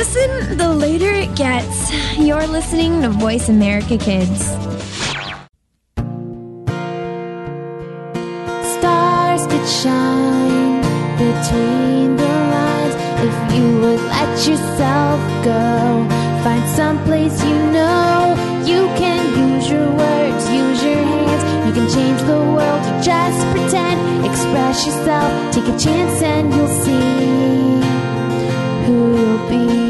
listen, the later it gets. You're listening to Voice America Kids. Stars could shine between the lines if you would let yourself go. Find some place you know you can use your words, use your hands. You can change the world, just pretend. Express yourself, take a chance, and you'll see who you'll be.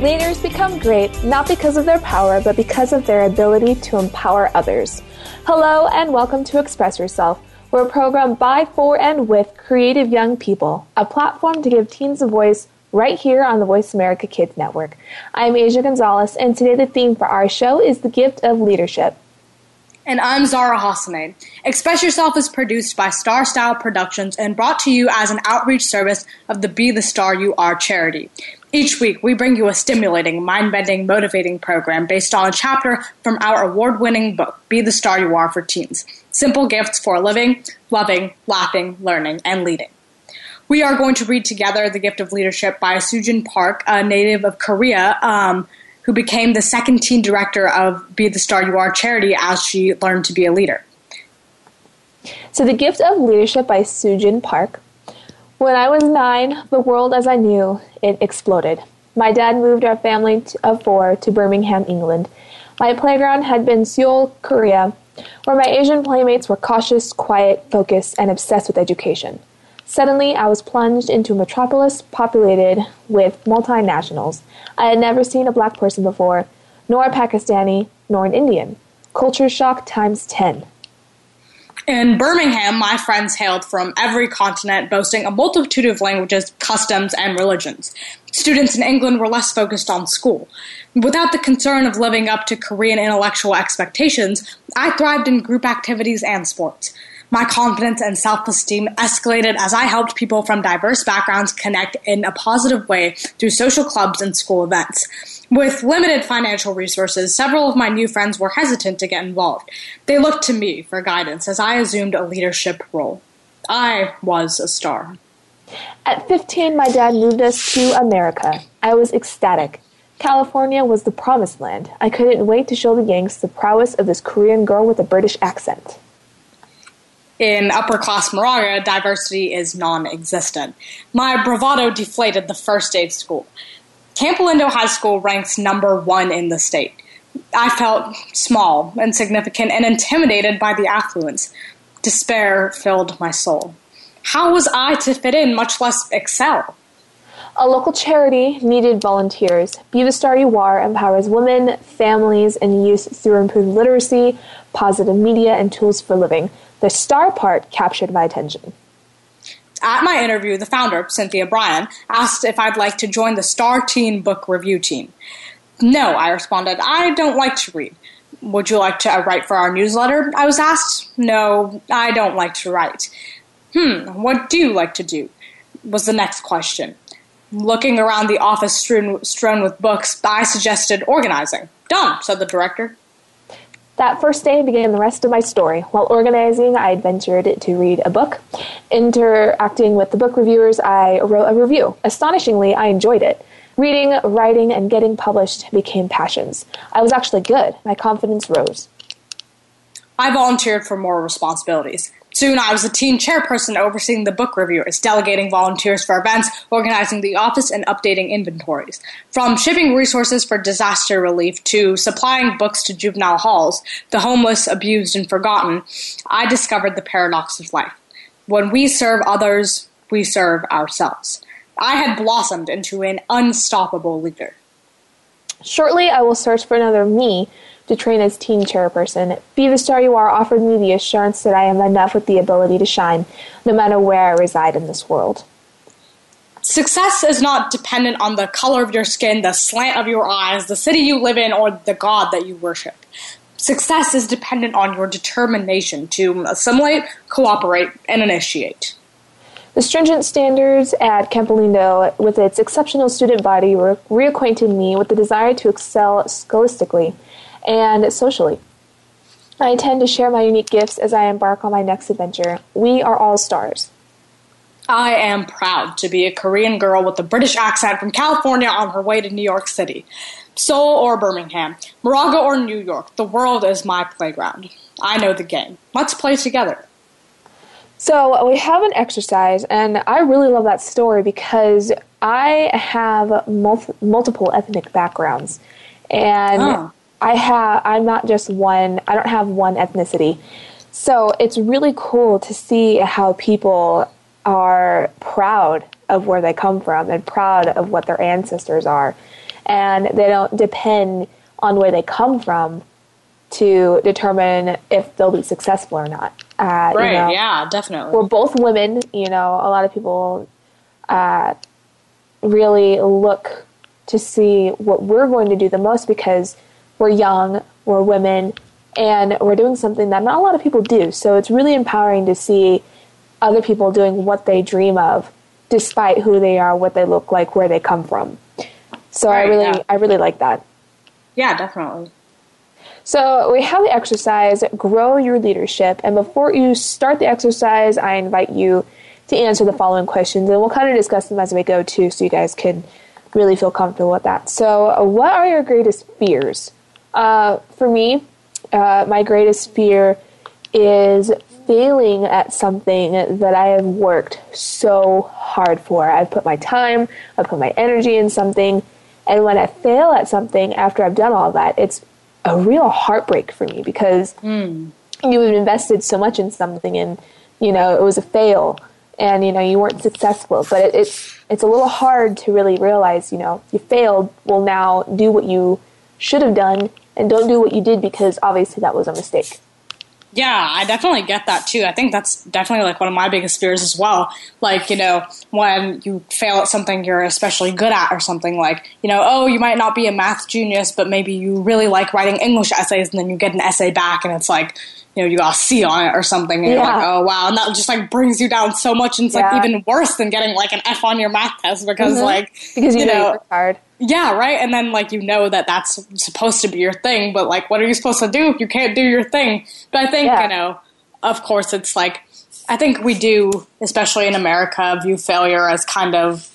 Leaders become great not because of their power, but because of their ability to empower others. Hello, and welcome to Express Yourself. We're a program by, for, and with creative young people, a platform to give teens a voice right here on the Voice America Kids Network. I'm Asya Gonzalez, and today the theme for our show is the gift of leadership. And I'm Zahra Hasanian. Express Yourself is produced by Star Style Productions and brought to you as an outreach service of the Be the Star You Are charity. Each week, we bring you a stimulating, mind bending, motivating program based on a chapter from our award winning book, Be the Star You Are for Teens Simple Gifts for Living, Loving, Laughing, Learning, and Leading. We are going to read together The Gift of Leadership by Sujin Park, a native of Korea, um, who became the second teen director of Be the Star You Are charity as she learned to be a leader. So, The Gift of Leadership by Sujin Park when I was nine, the world as I knew it exploded. My dad moved our family of four to Birmingham, England. My playground had been Seoul, Korea, where my Asian playmates were cautious, quiet, focused, and obsessed with education. Suddenly, I was plunged into a metropolis populated with multinationals. I had never seen a black person before, nor a Pakistani, nor an Indian. Culture shock times 10. In Birmingham, my friends hailed from every continent, boasting a multitude of languages, customs, and religions. Students in England were less focused on school. Without the concern of living up to Korean intellectual expectations, I thrived in group activities and sports. My confidence and self esteem escalated as I helped people from diverse backgrounds connect in a positive way through social clubs and school events. With limited financial resources, several of my new friends were hesitant to get involved. They looked to me for guidance as I assumed a leadership role. I was a star. At 15, my dad moved us to America. I was ecstatic. California was the promised land. I couldn't wait to show the Yanks the prowess of this Korean girl with a British accent. In upper class Moraga, diversity is non existent. My bravado deflated the first day of school. Campolindo High School ranks number one in the state. I felt small, insignificant, and intimidated by the affluence. Despair filled my soul. How was I to fit in, much less excel? A local charity needed volunteers. Be the Star You Are empowers women, families, and youth through improved literacy, positive media, and tools for living. The star part captured my attention. At my interview, the founder, Cynthia Brian, asked if I'd like to join the Star Teen Book Review team. No, I responded, I don't like to read. Would you like to write for our newsletter? I was asked. No, I don't like to write. Hmm, what do you like to do? Was the next question. Looking around the office strewn, strewn with books, I suggested organizing. Done, said the director. That first day began the rest of my story. While organizing, I ventured to read a book. Interacting with the book reviewers, I wrote a review. Astonishingly, I enjoyed it. Reading, writing, and getting published became passions. I was actually good. My confidence rose. I volunteered for more responsibilities. Soon I was the teen chairperson overseeing the book reviewers, delegating volunteers for events, organizing the office, and updating inventories. From shipping resources for disaster relief to supplying books to juvenile halls, the homeless, abused, and forgotten, I discovered the paradox of life. When we serve others, we serve ourselves. I had blossomed into an unstoppable leader. Shortly, I will search for another me to train as team chairperson. Be the Star You Are offered me the assurance that I am enough with the ability to shine, no matter where I reside in this world. success is not dependent on the color of your skin, the slant of your eyes, the city you live in, or the god that you worship. Success is dependent on your determination to assimilate, cooperate, and initiate. The stringent standards at Campolindo, with its exceptional student body, re- reacquainted me with the desire to excel scholastically and socially. I intend to share my unique gifts as I embark on my next adventure. We are all stars. I am proud to be a Korean girl with a British accent from California on her way to New York City. Seoul or Birmingham, Moraga or New York, the world is my playground. I know the game. Let's play together. So, we have an exercise, and I really love that story because I have mul- multiple ethnic backgrounds. And Oh. I have, I'm not just one, I don't have one ethnicity. So, it's really cool to see how people are proud of where they come from and proud of what their ancestors are. And they don't depend on where they come from to determine if they'll be successful or not. Uh, you Right, know, yeah, definitely. We're both women, you know, a lot of people uh, really look to see what we're going to do the most because we're young, we're women, and we're doing something that not a lot of people do. So it's really empowering to see other people doing what they dream of despite who they are, what they look like, where they come from. So I really yeah. I really like that. yeah, definitely. So we have the exercise, grow your leadership. And before you start the exercise, I invite you to answer the following questions. And we'll kind of discuss them as we go too, so you guys can really feel comfortable with that. So, what are your greatest fears? Uh, for me, uh, my greatest fear is failing at something that I have worked so hard for. I've put my time, I've put my energy in something, and when I fail at something after I've done all that, it's a real heartbreak for me because you have invested so much in something and you know it was a fail and you know you weren't successful but it, it's it's a little hard to really realize you know you failed well now do what you should have done and don't do what you did because obviously that was a mistake Yeah, I definitely get that too. I think that's definitely like one of my biggest fears as well. Like, you know, when you fail at something you're especially good at or something like, you know, oh, you might not be a math genius, but maybe you really like writing English essays and then you get an essay back and it's like, you know, you got a C on it or something and you're Yeah. like, oh wow, and that just like brings you down so much and it's Yeah. like even worse than getting like an F on your math test because Mhm. like, because you, you know, you know, hard yeah, right. And then like you know that that's supposed to be your thing, but like what are you supposed to do if you can't do your thing? But I think Yeah. you know, of course, it's like I think we do, especially in America, view failure as kind of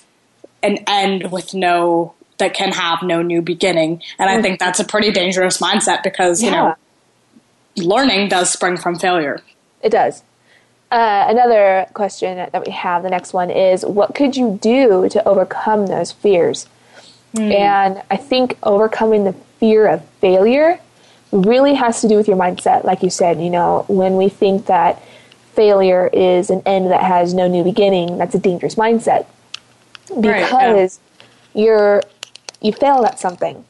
an end with no that can have no new beginning, and I think that's a pretty dangerous mindset because you know, learning does spring from failure. It does. Uh, another question that we have, the next one is what could you do to overcome those fears? Hmm. And I think overcoming the fear of failure really has to do with your mindset. Like you said, you know, when we think that failure is an end that has no new beginning, that's a dangerous mindset Right, yeah. because you're you failed at something.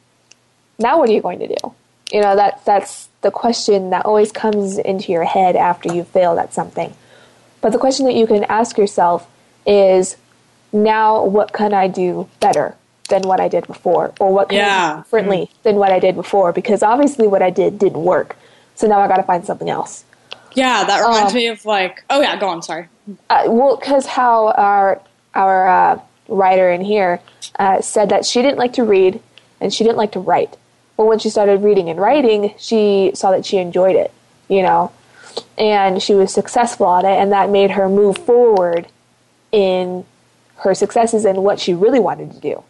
Now what are you going to do? You know, that that's the question that always comes into your head after you've failed at something. But the question that you can ask yourself is now what can I do better than what I did before? Or what can I do differently than what I did before? Because obviously what I did didn't work. So now I got to find something else. Yeah, that reminds Um, me of like, oh yeah, go on. Sorry. Uh, well, because how our our uh, writer in here uh, said that she didn't like to read and she didn't like to write. But when she started reading and writing, she saw that she enjoyed it, you know, and she was successful at it, and that made her move forward in her successes and what she really wanted to do.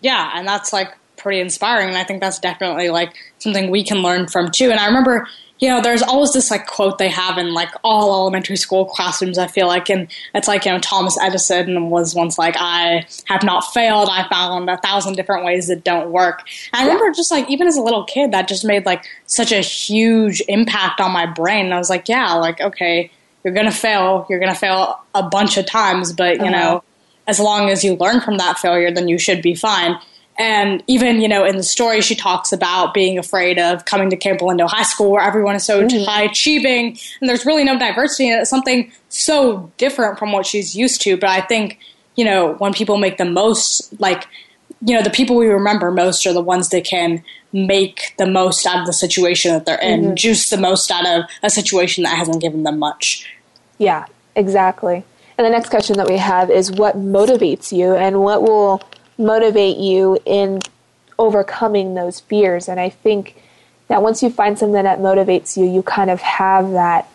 Yeah and that's like pretty inspiring and i think that's definitely like something we can learn from too and i remember you know there's always this like quote they have in like all elementary school classrooms i feel like and it's like you know thomas edison was once like i have not failed i found a thousand different ways that don't work and i remember just like even as a little kid that just made like such a huge impact on my brain and i was like yeah like okay you're gonna fail you're gonna fail a bunch of times but you Uh-huh. know as long as you learn from that failure, then you should be fine. And even, you know, in the story, she talks about being afraid of coming to Campolindo High School where everyone is so high achieving and there's really no diversity and it's something so different from what she's used to. But I think, you know, when people make the most, like, you know, the people we remember most are the ones that can make the most out of the situation that they're in, mm-hmm. juice the most out of a situation that hasn't given them much. Yeah, exactly. And the next question that we have is what motivates you and what will motivate you in overcoming those fears? And I think that once you find something that motivates you, you kind of have that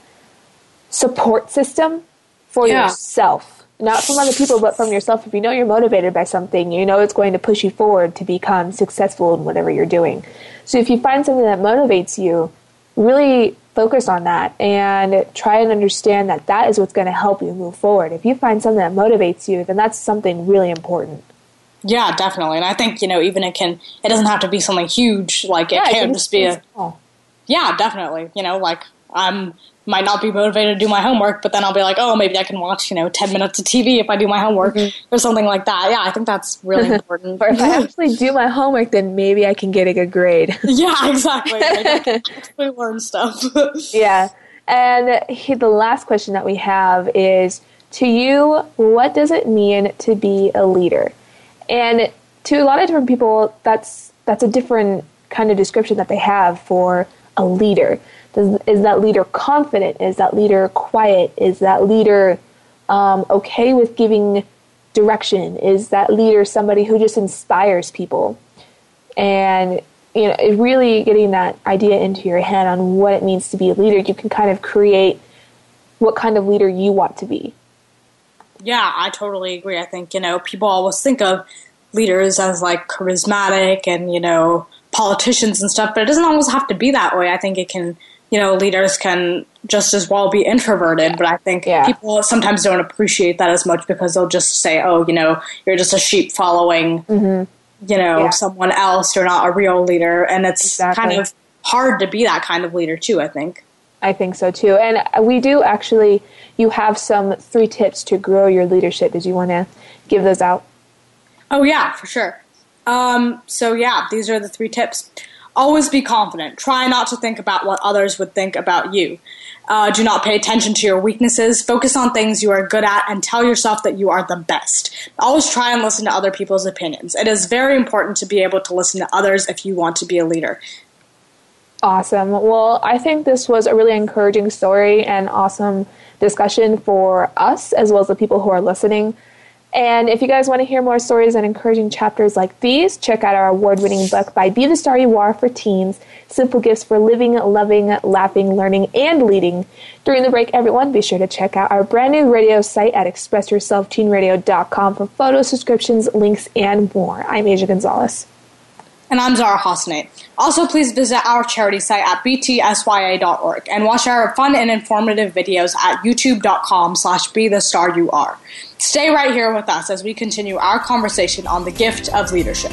support system for yeah. yourself not from other people, but from yourself. If you know you're motivated by something, you know it's going to push you forward to become successful in whatever you're doing. So if you find something that motivates you, really focus on that and try and understand that that is what's going to help you move forward. If you find something that motivates you, then that's something really important. Yeah, definitely. And I think, you know, even it can, it doesn't have to be something huge. Like it yeah, can just be a, small. yeah, definitely. You know, like I'm might not be motivated to do my homework, but then I'll be like, oh, maybe I can watch, you know, 10 minutes of TV if I do my homework mm-hmm. or something like that. Yeah, I think that's really important. or if I actually do my homework, then maybe I can get a good grade. yeah, exactly. actually learn stuff. yeah. And he, the last question that we have is to you, what does it mean to be a leader? And to a lot of different people, that's that's a different kind of description that they have for a leader. Does, is that leader confident? Is that leader quiet? Is that leader um, okay with giving direction? Is that leader somebody who just inspires people? And you know, really getting that idea into your head on what it means to be a leader, you can kind of create what kind of leader you want to be. Yeah, I totally agree. I think, you know, people always think of leaders as like charismatic and, you know, politicians and stuff, but it doesn't always have to be that way. I think it can you know, leaders can just as well be introverted, but I think yeah. people sometimes don't appreciate that as much because they'll just say, oh, you know, you're just a sheep following, mm-hmm. you know, yeah. someone else. You're not a real leader. And it's exactly. kind of hard to be that kind of leader, too, I think. I think so, too. And we do actually, you have some three tips to grow your leadership. Did you want to give those out? Oh, yeah, for sure. Um, so, yeah, these are the three tips. Always be confident. Try not to think about what others would think about you. Uh, do not pay attention to your weaknesses. Focus on things you are good at and tell yourself that you are the best. Always try and listen to other people's opinions. It is very important to be able to listen to others if you want to be a leader. Awesome. Well, I think this was a really encouraging story and awesome discussion for us as well as the people who are listening. And if you guys want to hear more stories and encouraging chapters like these, check out our award winning book by Be the Star You Are for Teens Simple Gifts for Living, Loving, Laughing, Learning, and Leading. During the break, everyone, be sure to check out our brand new radio site at expressyourselfteenradio.com for photo subscriptions, links, and more. I'm Asya Gonzalez. And I'm Zahra Hasanian. Also, please visit our charity site at btsya.org and watch our fun and informative videos at youtube.com slash be the star you are. Stay right here with us as we continue our conversation on the gift of leadership.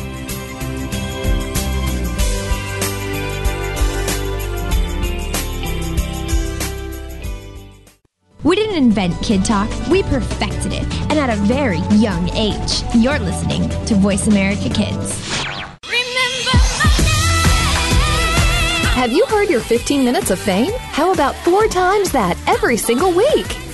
We didn't invent Kid Talk, we perfected it, and at a very young age. You're listening to Voice America Kids. Have you heard your 15 minutes of fame? How about four times that every single week?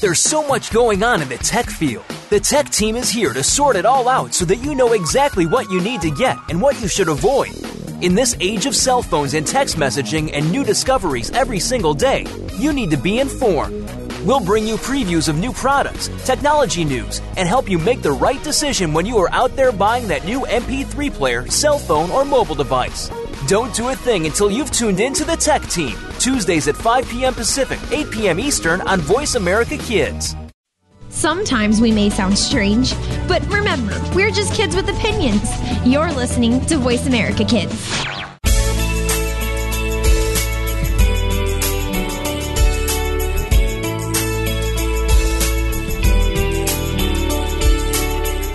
There's so much going on in the tech field. The tech team is here to sort it all out so that you know exactly what you need to get and what you should avoid. In this age of cell phones and text messaging and new discoveries every single day, you need to be informed. We'll bring you previews of new products, technology news, and help you make the right decision when you are out there buying that new MP3 player, cell phone, or mobile device. Don't do a thing until you've tuned in to the Tech Team, Tuesdays at 5 p.m. Pacific, 8 p.m. Eastern on Voice America Kids. Sometimes we may sound strange, but remember, we're just kids with opinions. You're listening to Voice America Kids.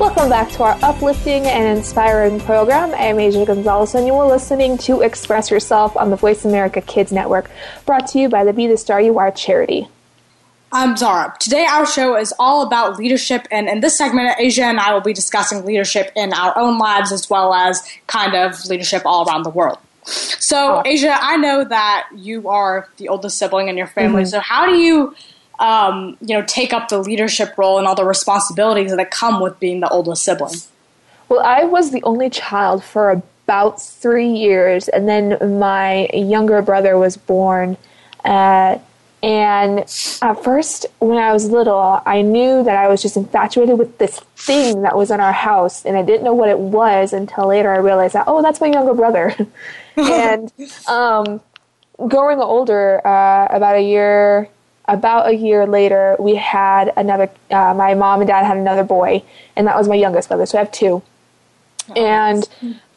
Welcome back to our uplifting and inspiring program. I am Asya Gonzalez, and you are listening to Express Yourself on the Voice America Kids Network, brought to you by the Be the Star You Are charity. I'm Zahra. Today, our show is all about leadership, and in this segment, Asya and I will be discussing leadership in our own lives as well as kind of leadership all around the world. So. Asya, I know that you are the oldest sibling in your family. Mm-hmm. So, how do you um, you know, take up the leadership role and all the responsibilities that come with being the oldest sibling? Well, I was the only child for about three years, and then my younger brother was born. Uh, and at first, when I was little, I knew that I was just infatuated with this thing that was in our house, and I didn't know what it was until later I realized that, oh, that's my younger brother. and um, growing older, uh, about a year about a year later, we had another, uh, my mom and dad had another boy, and that was my youngest brother. So I have two. Oh, and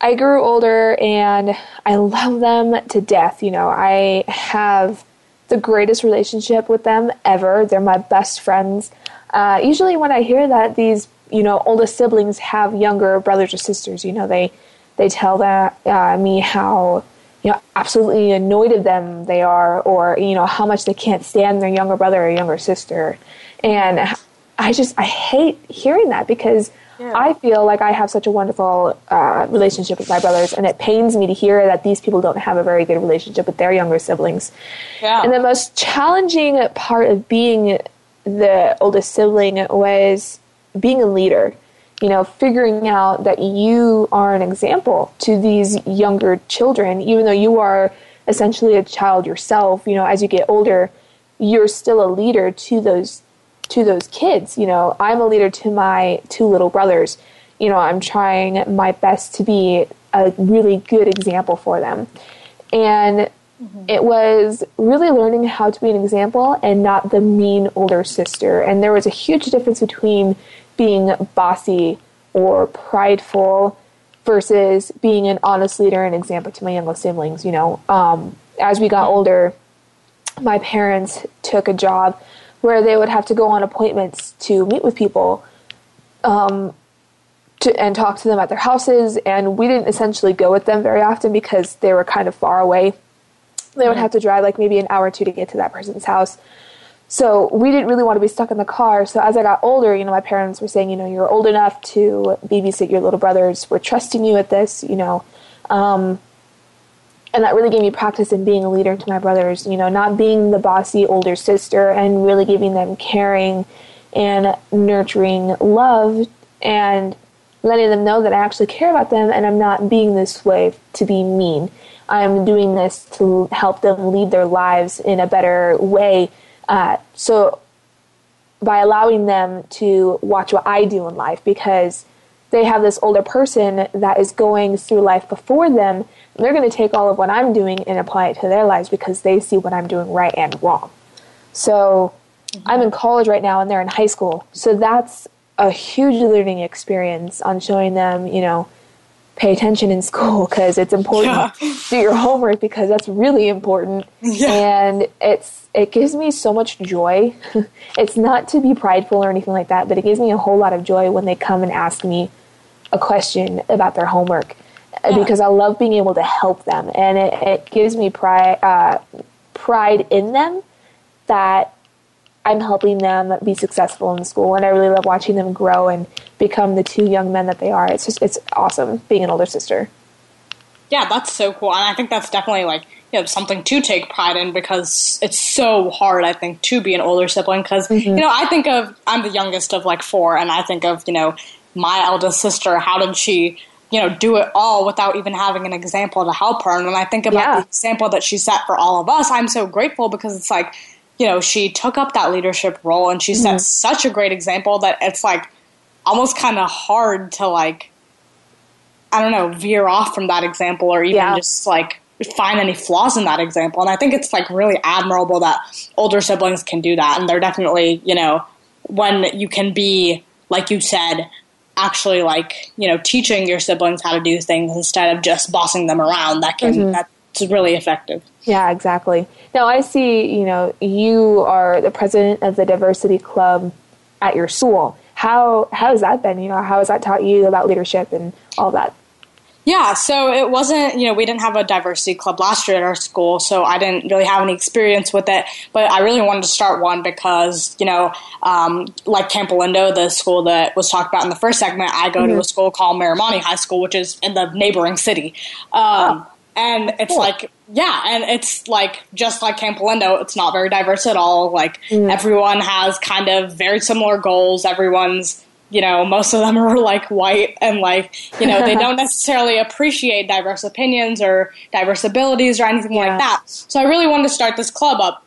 I grew older and I love them to death. You know, I have the greatest relationship with them ever. They're my best friends. Uh, usually, when I hear that these, you know, oldest siblings have younger brothers or sisters, you know, they they tell that uh, me how you know, absolutely annoyed at them they are, or you know how much they can't stand their younger brother or younger sister, and I just I hate hearing that because yeah. I feel like I have such a wonderful uh, relationship with my brothers, and it pains me to hear that these people don't have a very good relationship with their younger siblings. Yeah. And the most challenging part of being the oldest sibling was being a leader you know, figuring out that you are an example to these younger children, even though you are essentially a child yourself, you know, as you get older, you're still a leader to those to those kids. You know, I'm a leader to my two little brothers. You know, I'm trying my best to be a really good example for them. And mm-hmm. it was really learning how to be an example and not the mean older sister. And there was a huge difference between being bossy or prideful versus being an honest leader and example to my younger siblings. You know, um, as we got older, my parents took a job where they would have to go on appointments to meet with people um, to, and talk to them at their houses. And we didn't essentially go with them very often because they were kind of far away. They would have to drive like maybe an hour or two to get to that person's house. So we didn't really want to be stuck in the car. So as I got older, you know, my parents were saying, you know, you're old enough to babysit your little brothers. We're trusting you at this, you know. Um, and that really gave me practice in being a leader to my brothers, you know, not being the bossy older sister and really giving them caring and nurturing love and letting them know that I actually care about them and I'm not being this way to be mean. I'm doing this to help them lead their lives in a better way uh, so by allowing them to watch what I do in life because they have this older person that is going through life before them, they're going to take all of what I'm doing and apply it to their lives because they see what I'm doing right and wrong. So mm-hmm. I'm in college right now and they're in high school. So that's a huge learning experience on showing them, you know, pay attention in school because it's important yeah. do your homework because that's really important yeah. and it's it gives me so much joy it's not to be prideful or anything like that but it gives me a whole lot of joy when they come and ask me a question about their homework yeah. because i love being able to help them and it, it gives me pride uh, pride in them that I'm helping them be successful in school, and I really love watching them grow and become the two young men that they are. It's just it's awesome being an older sister. Yeah, that's so cool, and I think that's definitely like you know something to take pride in because it's so hard. I think to be an older sibling because mm-hmm. you know I think of I'm the youngest of like four, and I think of you know my eldest sister. How did she? you know, do it all without even having an example to help her. And when I think about yeah. the example that she set for all of us, I'm so grateful because it's like, you know, she took up that leadership role and she set mm-hmm. such a great example that it's like almost kind of hard to like I don't know, veer off from that example or even Yeah. just like find any flaws in that example. And I think it's like really admirable that older siblings can do that. And they're definitely, you know, when you can be, like you said, actually like, you know, teaching your siblings how to do things instead of just bossing them around, that can, that's really effective. Yeah, exactly. Now I see, you know, you are the president of the diversity club at your school. How how has that been? You know, how has that taught you about leadership and all that? Yeah, so it wasn't, you know, we didn't have a diversity club last year at our school, so I didn't really have any experience with it. But I really wanted to start one because, you know, um, like Campolindo, the school that was talked about in the first segment, I go to a school called Miramonte High School, which is in the neighboring city. Um, And it's like, yeah, and it's like just like Campolindo, it's not very diverse at all. Like mm. everyone has kind of very similar goals. Everyone's you know, most of them are like white and like, you know, they don't necessarily appreciate diverse opinions or diverse abilities or anything Yeah. like that. So I really wanted to start this club up.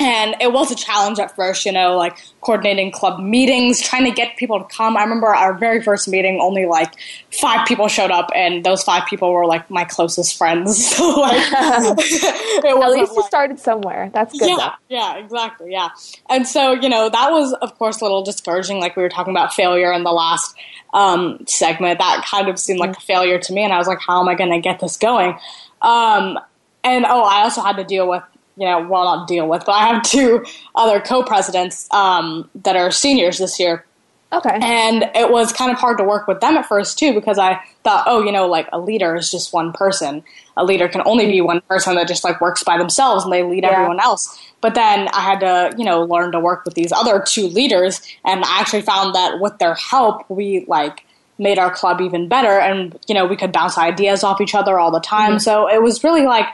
And it was a challenge at first, you know, like coordinating club meetings, trying to get people to come. I remember our very first meeting, only like five people showed up, and those five people were like my closest friends. So like, it At least you like- started somewhere. That's good. yeah, yeah, exactly, yeah. And so, you know, that was, of course, a little discouraging. Like we were talking about failure in the last um, segment. That kind of seemed like a failure to me, and I was like, how am I going to get this going? Um, and oh, I also had to deal with, you know, well, not deal with, but I have two other co-presidents um, that are seniors this year. Okay. And it was kind of hard to work with them at first too, because I thought, oh, you know, like a leader is just one person. A leader can only be one person that just like works by themselves and they lead Yeah. everyone else. But then I had to, you know, learn to work with these other two leaders, and I actually found that with their help, we like made our club even better, and you know, we could bounce ideas off each other all the time. So it was really like.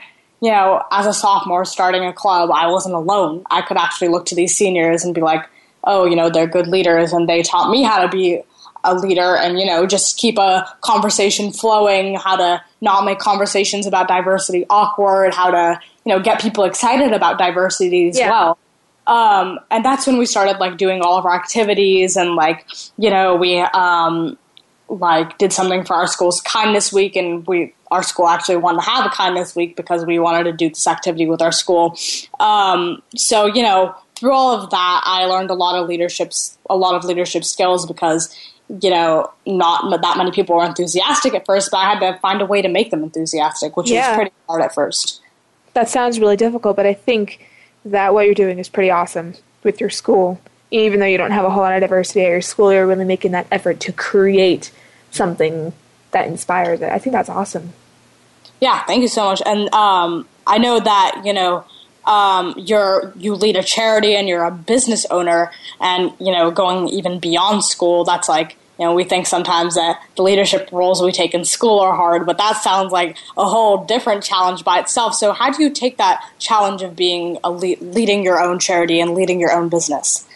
You know, as a sophomore starting a club, I wasn't alone. I could actually look to these seniors and be like, oh, you know, they're good leaders and they taught me how to be a leader and, you know, just keep a conversation flowing, how to not make conversations about diversity awkward, how to, you know, get people excited about diversity as Yeah. well. Um, and that's when we started like doing all of our activities and like, you know, we, um, like did something for our school's kindness week and we our school actually wanted to have a kindness week because we wanted to do this activity with our school um, so you know through all of that i learned a lot of leaderships a lot of leadership skills because you know not that many people were enthusiastic at first but i had to find a way to make them enthusiastic which Yeah. was pretty hard at first that sounds really difficult, but I think that what you're doing is pretty awesome with your school. Even though you don't have a whole lot of diversity at your school, you're really making that effort to create something that inspires it. I think that's awesome. Yeah, thank you so much. And um, I know that you know um, you're you lead a charity and you're a business owner, and you know going even beyond school. That's like you know we think sometimes that the leadership roles we take in school are hard, but that sounds like a whole different challenge by itself. So how do you take that challenge of being a le- leading your own charity and leading your own business?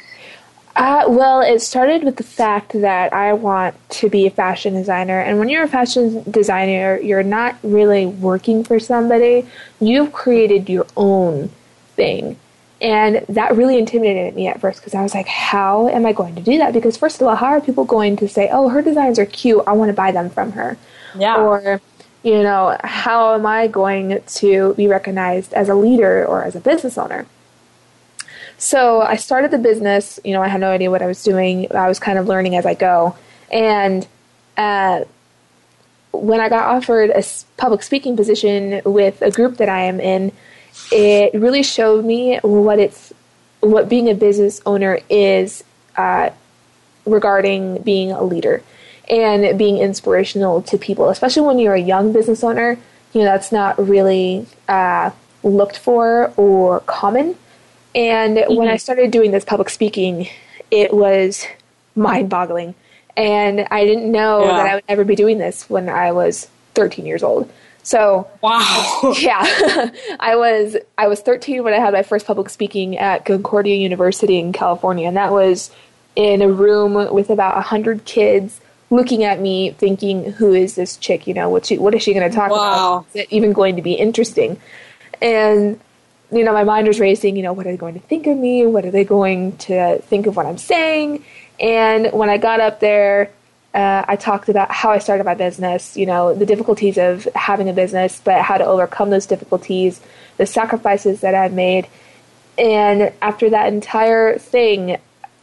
Uh, well, it started with the fact that I want to be a fashion designer. And when you're a fashion designer, you're not really working for somebody. You've created your own thing. And that really intimidated me at first because I was like, how am I going to do that? Because, first of all, how are people going to say, oh, her designs are cute, I want to buy them from her? Yeah. Or, you know, how am I going to be recognized as a leader or as a business owner? So I started the business. You know, I had no idea what I was doing. I was kind of learning as I go. And uh, when I got offered a public speaking position with a group that I am in, it really showed me what it's what being a business owner is uh, regarding being a leader and being inspirational to people, especially when you're a young business owner. You know, that's not really uh, looked for or common. And when I mm-hmm. started doing this public speaking, it was mind boggling. And I didn't know Yeah. that I would ever be doing this when I was 13 years old. So Wow. yeah, I was I was 13 when I had my first public speaking at Concordia University in California, and that was in a room with about 100 kids looking at me, thinking, "Who is this chick? You know, what she what is she going to talk Wow. about? Is it even going to be interesting?" And you know, my mind was racing. You know, what are they going to think of me? What are they going to think of what I'm saying? And when I got up there, uh, I talked about how I started my business, you know, the difficulties of having a business, but how to overcome those difficulties, the sacrifices that I've made. And after that entire thing,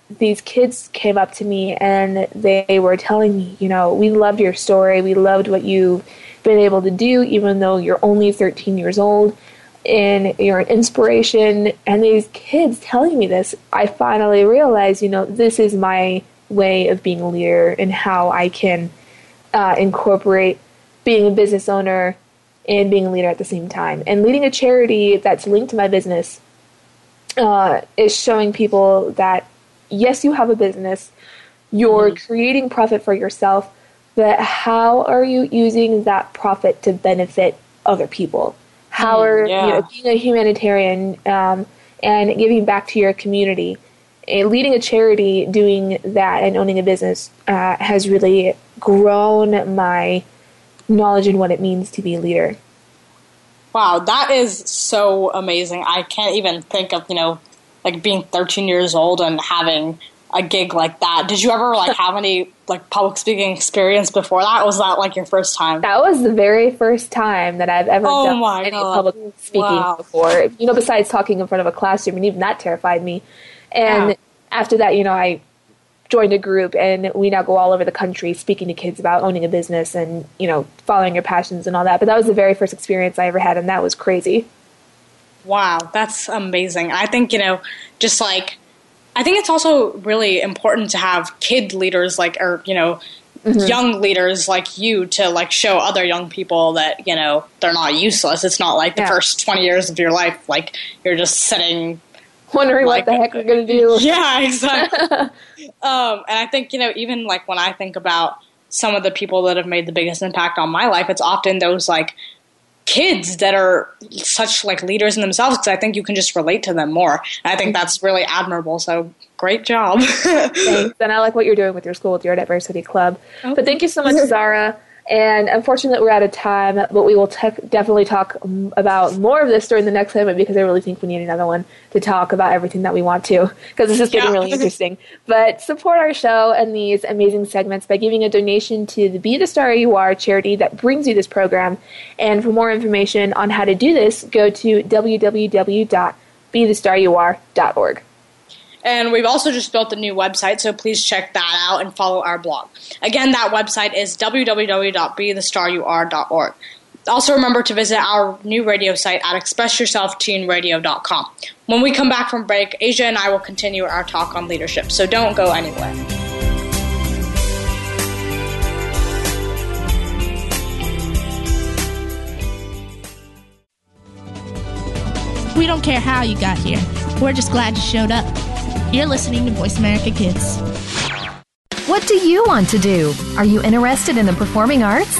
these kids came up to me and they were telling me, you know, we loved your story. We loved what you've been able to do, even though you're only 13 years old and you're an inspiration. And these kids telling me this, I finally realized, you know, this is my way of being a leader and how I can uh, incorporate being a business owner and being a leader at the same time. And leading a charity that's linked to my business uh, is showing people that yes, you have a business, you're mm-hmm. creating profit for yourself, but how are you using that profit to benefit other people? How are yeah. you know, being a humanitarian um, and giving back to your community? And leading a charity, doing that, and owning a business uh, has really grown my knowledge in what it means to be a leader. Wow, that is so amazing. I can't even think of, you know, like being 13 years old and having a gig like that. Did you ever like have any like public speaking experience before that? Was that like your first time? That was the very first time that I've ever oh done any God. public speaking wow. before. You know, besides talking in front of a classroom, and even that terrified me. And yeah. after that, you know, I joined a group, and we now go all over the country speaking to kids about owning a business and you know following your passions and all that. But that was the very first experience I ever had, and that was crazy. Wow, that's amazing. I think, you know, just like, I think it's also really important to have kid leaders like, or, you know, mm-hmm. young leaders like you to like show other young people that, you know, they're not useless. It's not like the yeah. first 20 years of your life, like you're just sitting wondering like, what the heck we're going to do. Yeah, exactly. um, and I think, you know, even like when I think about some of the people that have made the biggest impact on my life, it's often those like kids that are such like leaders in themselves because I think you can just relate to them more. And I think mm-hmm. that's really admirable. So great job. Thanks. And I like what you're doing with your school with your diversity club. Okay. But thank you so much, Zahra. And unfortunately, we're out of time, but we will te- definitely talk about more of this during the next segment because I really think we need another one to talk about everything that we want to because this is getting yeah. really interesting. But support our show and these amazing segments by giving a donation to the Be the Star You Are charity that brings you this program. And for more information on how to do this, go to www.bethestaryouare.org. And we've also just built a new website, so please check that out and follow our blog. Again, that website is www.bethestarur.org. Also, remember to visit our new radio site at expressyourselfteenradio.com. When we come back from break, Asya and I will continue our talk on leadership, so don't go anywhere. We don't care how you got here. We're just glad you showed up. You're listening to Voice America Kids. What do you want to do? Are you interested in the performing arts?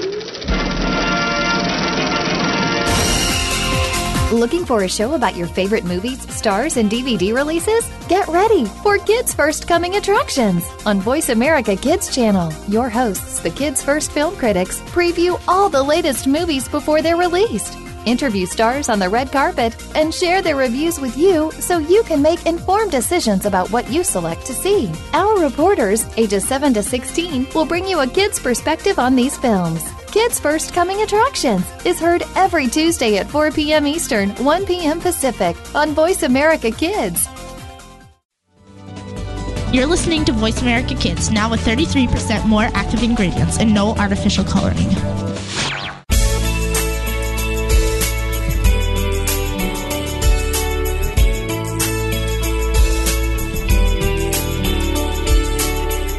Looking for a show about your favorite movies, stars, and DVD releases? Get ready for Kids First Coming Attractions on Voice America Kids Channel. Your hosts, the Kids First Film Critics, preview all the latest movies before they're released, interview stars on the red carpet, and share their reviews with you so you can make informed decisions about what you select to see. Our reporters, ages 7 to 16, will bring you a kid's perspective on these films. Kids First Coming Attractions is heard every Tuesday at 4 p.m. Eastern, 1 p.m. Pacific on Voice America Kids. You're listening to Voice America Kids, now with 33% more active ingredients and no artificial coloring.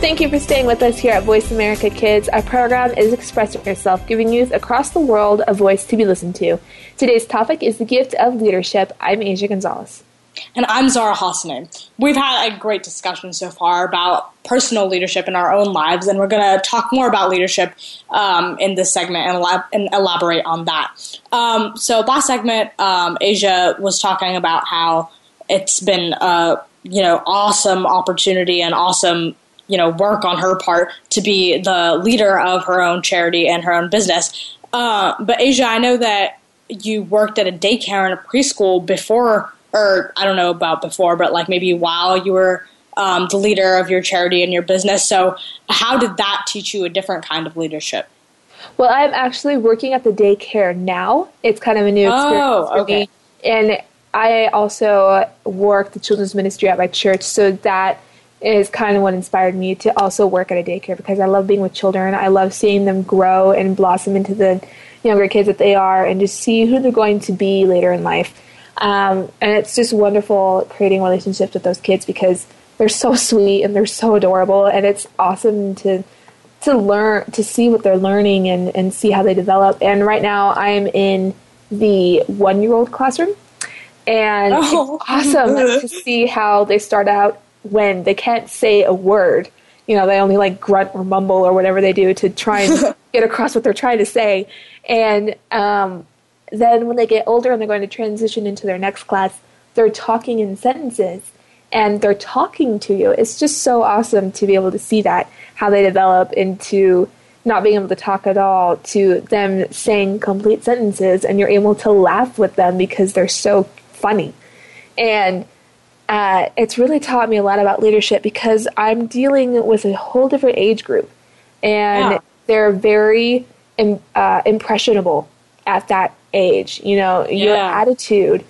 Thank you for staying with us here at Voice America Kids. Our program is Expressing Yourself, giving youth across the world a voice to be listened to. Today's topic is the gift of leadership. I'm Asya Gonzalez. And I'm Zahra Hasanian. We've had a great discussion so far about personal leadership in our own lives, and we're going to talk more about leadership um, in this segment and, elab- and, elaborate on that. Um, so, last segment, um, Asya was talking about how it's been a you know awesome opportunity and awesome you know work on her part to be the leader of her own charity and her own business. Uh, but Asya, I know that you worked at a daycare and a preschool before, or I don't know about before, but like maybe while you were um, the leader of your charity and your business. So, how did that teach you a different kind of leadership? Well, I'm actually working at the daycare now. It's kind of a new experience oh, for okay. me, and I also work the children's ministry at my church, so that is kind of what inspired me to also work at a daycare because I love being with children. I love seeing them grow and blossom into the younger kids that they are and just see who they're going to be later in life. Um, and it's just wonderful creating relationships with those kids because they're so sweet and they're so adorable and it's awesome to to learn to see what they're learning and, and see how they develop. And right now I'm in the one year old classroom and Oh. it's awesome to see how they start out when they can't say a word. You know, they only like grunt or mumble or whatever they do to try and get across what they're trying to say. And um, then when they get older and they're going to transition into their next class, they're talking in sentences and they're talking to you. It's just so awesome to be able to see that, how they develop into not being able to talk at all to them saying complete sentences and you're able to laugh with them because they're so funny. And uh, it's really taught me a lot about leadership because I'm dealing with a whole different age group, and Yeah. they're very im- uh, impressionable at that age. You know, your attitude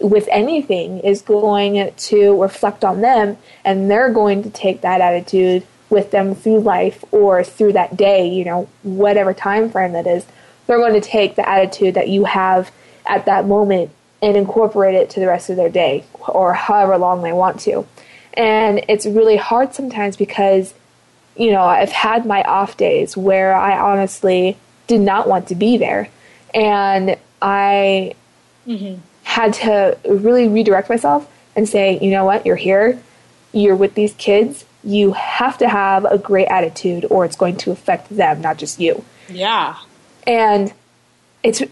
with anything is going to reflect on them, and they're going to take that attitude with them through life or through that day. You know, whatever time frame that is, they're going to take the attitude that you have at that moment and incorporate it to the rest of their day or however long they want to. And it's really hard sometimes because, you know, I've had my off days where I honestly did not want to be there. And I mm-hmm. had to really redirect myself and say, you know what, you're here, you're with these kids, you have to have a great attitude or it's going to affect them, not just you. Yeah. And it's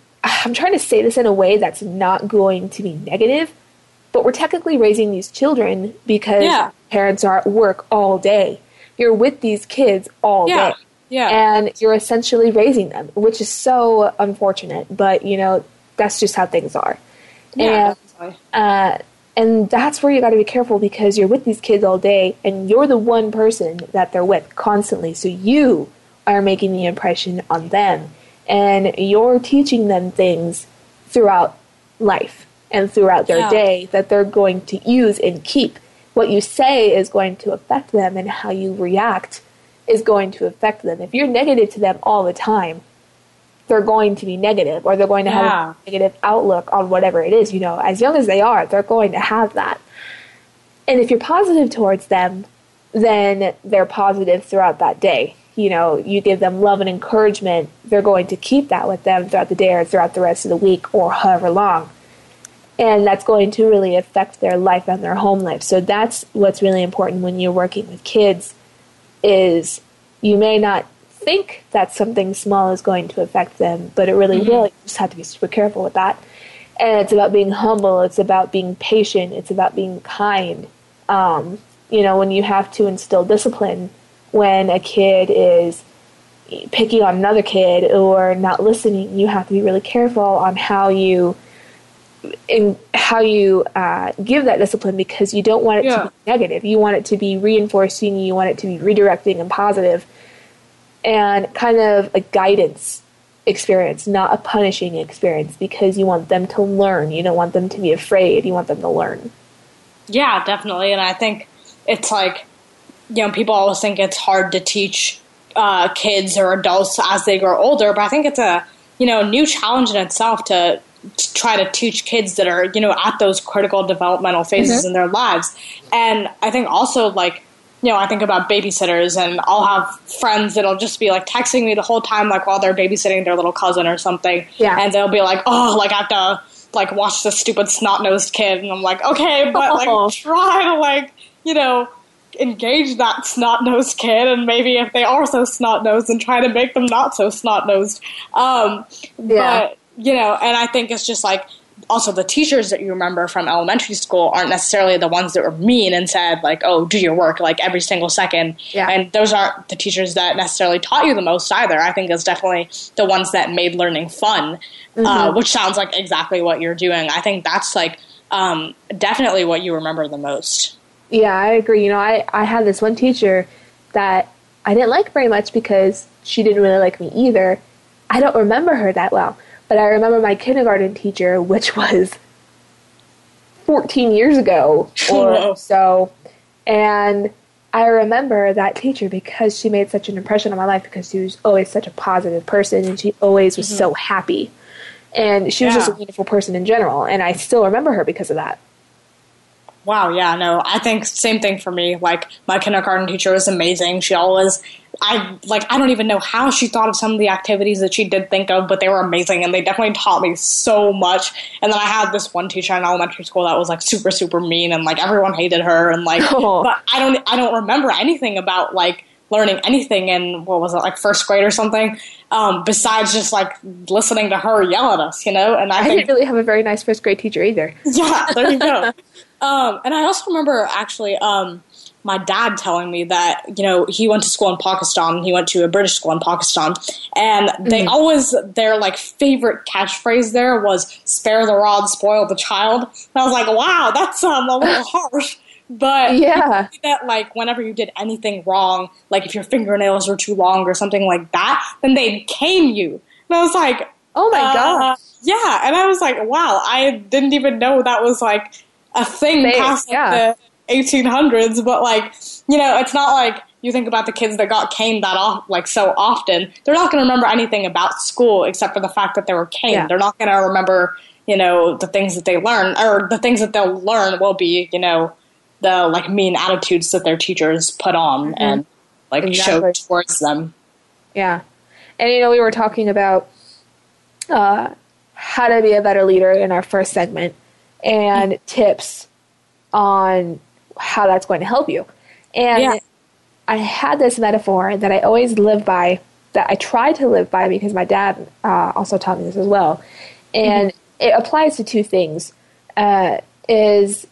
I'm trying to say this in a way that's not going to be negative, but we're technically raising these children because Yeah. parents are at work all day. You're with these kids all Yeah. day. Yeah. And you're essentially raising them, which is so unfortunate, but you know, that's just how things are. Yeah. And uh, and that's where you got to be careful because you're with these kids all day and you're the one person that they're with constantly. So you are making the impression on them and you're teaching them things throughout life and throughout their Yeah. day that they're going to use and keep. What you say is going to affect them and how you react is going to affect them. If you're negative to them all the time, they're going to be negative or they're going to have Yeah. a negative outlook on whatever it is. You know, as young as they are, they're going to have that. And if you're positive towards them, then they're positive throughout that day. You know, you give them love and encouragement, they're going to keep that with them throughout the day or throughout the rest of the week or however long. And that's going to really affect their life and their home life. So that's what's really important when you're working with kids is you may not think that something small is going to affect them, but it really will. You just have to be super careful with that. And it's about being humble. It's about being patient. It's about being kind. Um, you know, when you have to instill discipline when a kid is picking on another kid or not listening, you have to be really careful on how you in how you uh, give that discipline because you don't want it Yeah. to be negative. You want it to be reinforcing. You want it to be redirecting and positive, and kind of a guidance experience, not a punishing experience, because you want them to learn. You don't want them to be afraid. You want them to learn. Yeah, definitely. And I think it's like, you know, people always think it's hard to teach uh, kids or adults as they grow older, but I think it's a you know, new challenge in itself to, to try to teach kids that are, you know, at those critical developmental phases Mm-hmm. in their lives. And I think also like, you know, I think about babysitters and I'll have friends that'll just be like texting me the whole time, like while they're babysitting their little cousin or something. Yeah. And they'll be like, oh, like I have to like watch this stupid snot nosed kid. And I'm like, okay, but Oh. like try to like, you know, engage that snot nosed kid and maybe if they are so snot nosed and try to make them not so snot nosed. Um, Yeah. But, you know, and I think it's just like, also the teachers that you remember from elementary school aren't necessarily the ones that were mean and said like oh do your work like every single second Yeah. and those aren't the teachers that necessarily taught you the most either i think it's definitely the ones that made learning fun uh, which sounds like exactly what you're doing i think that's like um, definitely what you remember the most Yeah, I agree. You know, I, I had this one teacher that I didn't like very much because she didn't really like me either. I don't remember her that well, but I remember my kindergarten teacher, which was 14 years ago Whoa. or so. And I remember that teacher because she made such an impression on my life because she was always such a positive person and she always was mm-hmm. so happy. And she was just a Yeah. wonderful person in general. And I still remember her because of that. Wow, yeah, no, I think same thing for me. Like my kindergarten teacher was amazing. She always, I like, I don't even know how she thought of some of the activities that she did think of, but they were amazing, and they definitely taught me so much. And then I had this one teacher in elementary school that was like super, super mean, and like everyone hated her, and like, Oh. but I don't, I don't remember anything about like learning anything in what was it like first grade or something, um, besides just like listening to her yell at us, you know. And I, I think didn't really have a very nice first grade teacher either. yeah, there you go. um, and I also remember actually um, my dad telling me that you know he went to school in Pakistan. He went to a British school in Pakistan, and they always their like favorite catchphrase there was "spare the rod, spoil the child." And I was like, wow, that's um, a little harsh. But Yeah. that like whenever you did anything wrong, like if your fingernails were too long or something like that, then they'd cane you. And I was like, Oh my uh, god. yeah, and I was like, wow, I didn't even know that was like a thing Thing, past like, yeah. the 1800s. But like, you know, it's not like you think about the kids that got caned that off like so often. They're not going to remember anything about school except for the fact that they were caned. Yeah. They're not going to remember, you know, the things that they learn or the things that they'll learn will be, you know, the like mean attitudes that their teachers put on and like Exactly. show towards them. Yeah. And you know, we were talking about uh, how to be a better leader in our first segment and tips on how that's going to help you. And Yeah. I had this metaphor that I always live by, that I try to live by because my dad uh, also taught me this as well. And it applies to two things. Uh, is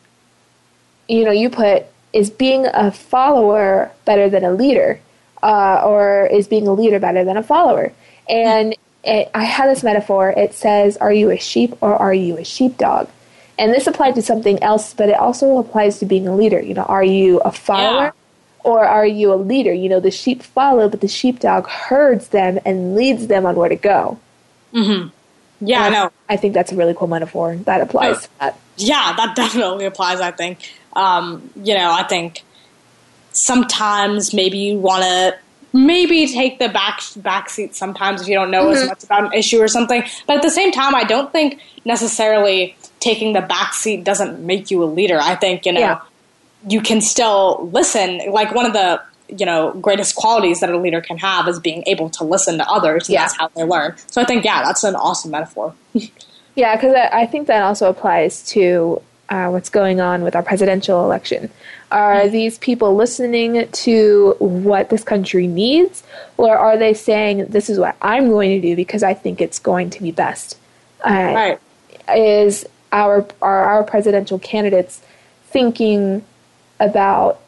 you know, you put is being a follower better than a leader, uh, or is being a leader better than a follower? And it, I had this metaphor. It says, "Are you a sheep or are you a sheepdog?" And this applies to something else, but it also applies to being a leader. You know, are you a follower Yeah. or are you a leader? You know, the sheep follow, but the sheepdog herds them and leads them on where to go. Yeah, And know. I think that's a really cool metaphor that applies to that. yeah, that definitely applies. I think. Um, you know, I think sometimes maybe you want to maybe take the back back seat sometimes if you don't know as much about an issue or something. But at the same time, I don't think necessarily taking the back seat doesn't make you a leader. I think you know Yeah. you can still listen. Like one of the you know greatest qualities that a leader can have is being able to listen to others. Yeah. that's how they learn. So I think yeah, that's an awesome metaphor. Yeah, because I I think that also applies to uh, what's going on with our presidential election. Are these people listening to what this country needs, or are they saying, this is what I'm going to do because I think it's going to be best? Uh, Right. Is our, are our presidential candidates thinking about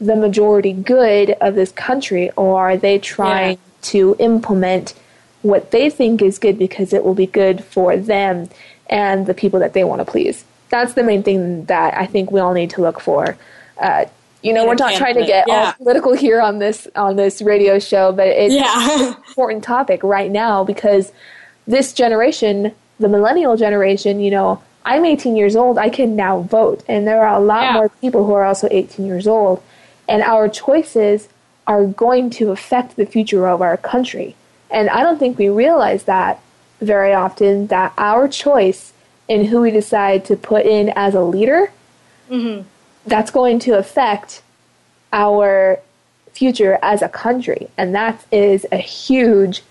the majority good of this country, or are they trying to implement what they think is good because it will be good for them and the people that they want to please? That's the main thing that I think we all need to look for. Uh, you know, we're not trying to get all political here on this on this radio show, but it's Yeah. an important topic right now because this generation, the millennial generation, you know, I'm 18 years old. I can now vote, and there are a lot Yeah. more people who are also 18 years old, and our choices are going to affect the future of our country. And I don't think we realize that very often that our choice in who we decide to put in as a leader, Mm-hmm. that's going to affect our future as a country. And that is a huge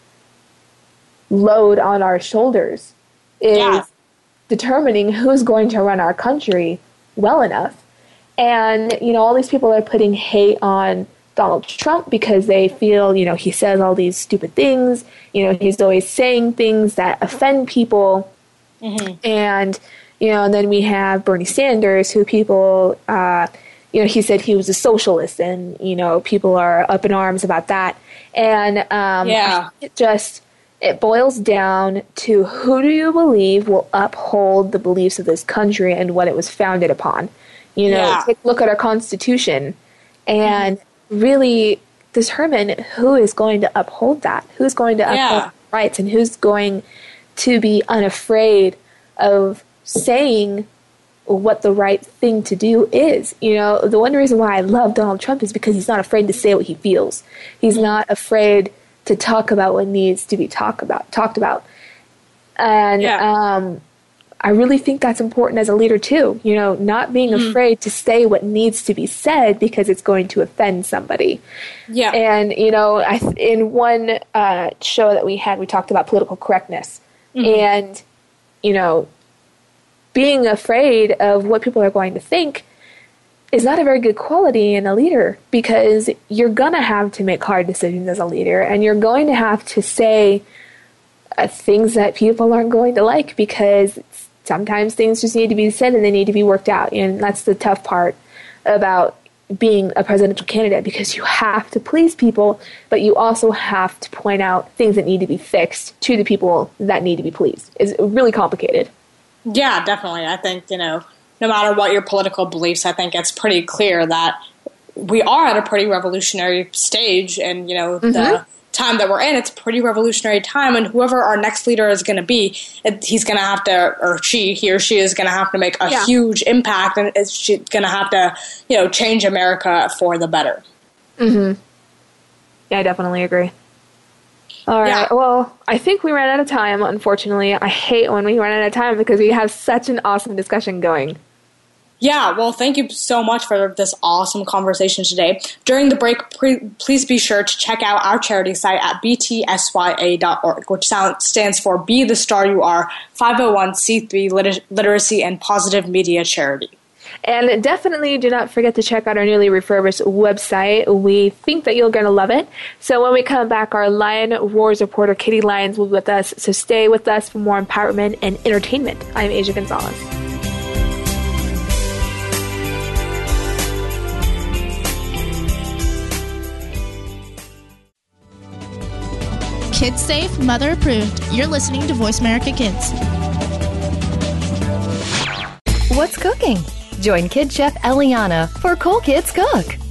load on our shoulders is Yeah. Determining who's going to run our country well enough. And, you know, all these people are putting hate on Donald Trump because they feel, you know, he says all these stupid things. You know, he's always saying things that offend people. And, you know, and then we have Bernie Sanders, who people, uh, you know, he said he was a socialist, and, you know, people are up in arms about that. And um, Yeah. it just, it boils down to who do you believe will uphold the beliefs of this country and what it was founded upon. You know, Yeah. take a look at our Constitution and really determine who is going to uphold that, who's going to uphold Yeah. rights, and who's going to be unafraid of saying what the right thing to do is. You know, the one reason why I love Donald Trump is because he's not afraid to say what he feels. He's not afraid to talk about what needs to be talk about talked about. And Yeah. um I really think that's important as a leader too. You know, not being afraid to say what needs to be said because it's going to offend somebody. Yeah. And you know, I th- in one uh, show that we had, we talked about political correctness, and you know, being afraid of what people are going to think is not a very good quality in a leader because you're gonna have to make hard decisions as a leader, and you're going to have to say uh, things that people aren't going to like because sometimes things just need to be said and they need to be worked out, and that's the tough part about being a presidential candidate because you have to please people, but you also have to point out things that need to be fixed to the people that need to be pleased. It's really complicated. Yeah, definitely. I think, you know, no matter what your political beliefs, I think it's pretty clear that we are at a pretty revolutionary stage and, you know, the time that we're in, it's a pretty revolutionary time and whoever our next leader is going to be, it, he's going to have to, or she, he or she is going to have to make a Yeah. huge impact and it's she's going to have to, you know, change America for the better. Mm-hmm. Yeah, I definitely agree. All right. Yeah. Well, I think we ran out of time, unfortunately. I hate when we run out of time because we have such an awesome discussion going. Yeah, well, thank you so much for this awesome conversation today. During the break, pre- please be sure to check out our charity site at btsya.org, which sound, stands for Be the Star You Are 501c3 Liter- Literacy and Positive Media Charity. And definitely do not forget to check out our newly refurbished website. We think that you're going to love it. So when we come back, our Lion Roars reporter Katie Lyons will be with us. So stay with us for more empowerment and entertainment. I'm Asya Gonzalez. Kids safe, mother approved. You're listening to Voice America Kids. What's cooking? Join Kid Chef Eliana for Cool Kids Cook.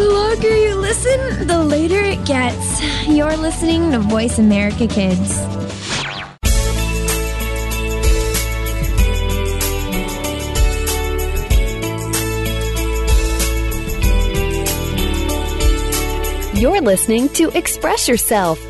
The you listen, the later it gets. You're listening to Voice America Kids. You're listening to Express Yourself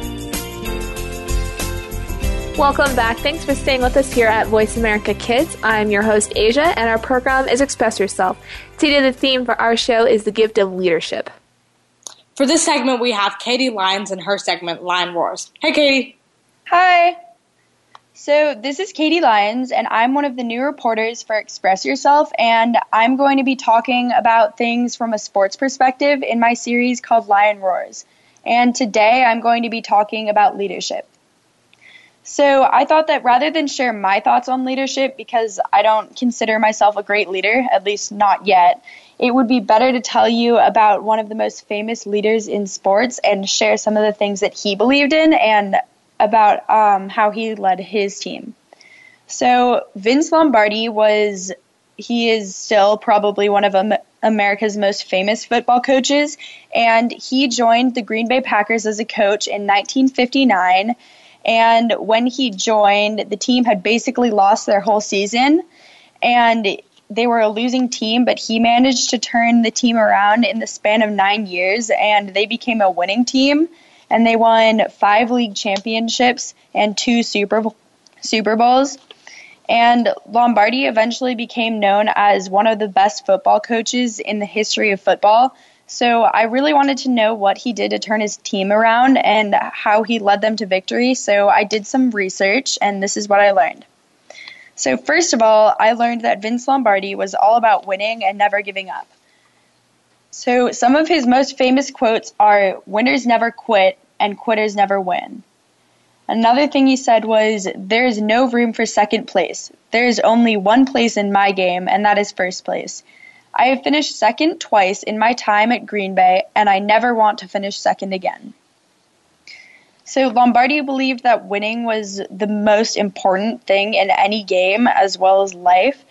Welcome back. Thanks for staying with us here at Voice America Kids. I'm your host, Asya, and our program is Express Yourself. Today, the theme for our show is the gift of leadership. For this segment, we have Katie Lyons and her segment, Lion Roars. Hey, Katie. Hi. So, this is Katie Lyons, and I'm one of the new reporters for Express Yourself, and I'm going to be talking about things from a sports perspective in my series called Lion Roars. And today, I'm going to be talking about leadership. So I thought that rather than share my thoughts on leadership, because I don't consider myself a great leader, at least not yet, it would be better to tell you about one of the most famous leaders in sports and share some of the things that he believed in and about um, how he led his team. So Vince Lombardi was, he is still probably one of America's most famous football coaches, and he joined the Green Bay Packers as a coach in 1959 and when he joined, the team had basically lost their whole season. And they were a losing team, but he managed to turn the team around in the span of nine years, and they became a winning team. And they won five league championships and two Super Super Bowls. And Lombardi eventually became known as one of the best football coaches in the history of football so I really wanted to know what he did to turn his team around and how he led them to victory. So I did some research, and this is what I learned. So, first of all, I learned that Vince Lombardi was all about winning and never giving up. So, some of his most famous quotes are Winners never quit and quitters never win. Another thing he said was, There is no room for second place. There is only one place in my game, and that is first place. I have finished second twice in my time at Green Bay, and I never want to finish second again. So Lombardi believed that winning was the most important thing in any game as well as life.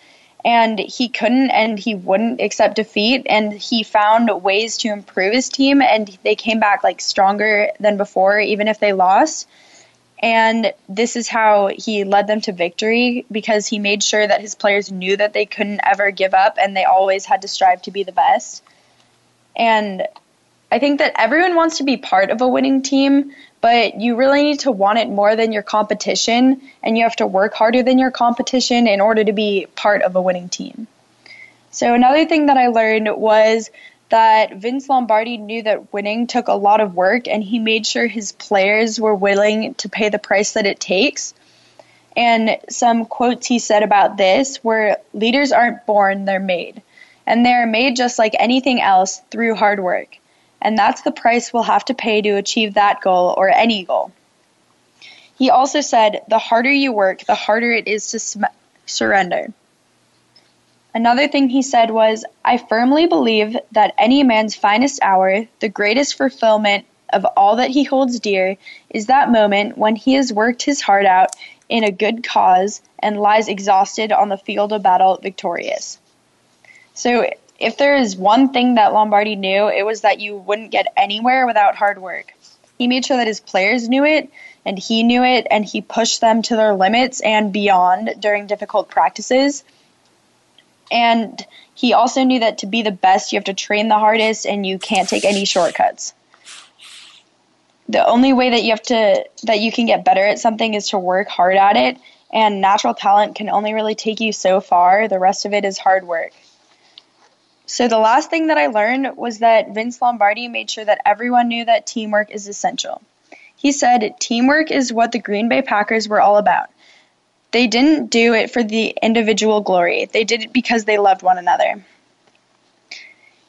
And he couldn't and he wouldn't accept defeat. And he found ways to improve his team, and they came back like stronger than before, even if they lost. And this is how he led them to victory because he made sure that his players knew that they couldn't ever give up and they always had to strive to be the best. And I think that everyone wants to be part of a winning team, but you really need to want it more than your competition, and you have to work harder than your competition in order to be part of a winning team. So, another thing that I learned was that Vince Lombardi knew that winning took a lot of work and he made sure his players were willing to pay the price that it takes. And some quotes he said about this were leaders aren't born, they're made. And they're made just like anything else through hard work. And that's the price we'll have to pay to achieve that goal or any goal. He also said, the harder you work, the harder it is to sm- surrender. Another thing he said was, I firmly believe that any man's finest hour, the greatest fulfillment of all that he holds dear, is that moment when he has worked his heart out in a good cause and lies exhausted on the field of battle victorious. So, if there is one thing that Lombardi knew, it was that you wouldn't get anywhere without hard work. He made sure that his players knew it, and he knew it, and he pushed them to their limits and beyond during difficult practices. And he also knew that to be the best, you have to train the hardest and you can't take any shortcuts. The only way that you have to that you can get better at something is to work hard at it, and natural talent can only really take you so far. The rest of it is hard work. So the last thing that I learned was that Vince Lombardi made sure that everyone knew that teamwork is essential. He said teamwork is what the Green Bay Packers were all about. They didn't do it for the individual glory, they did it because they loved one another.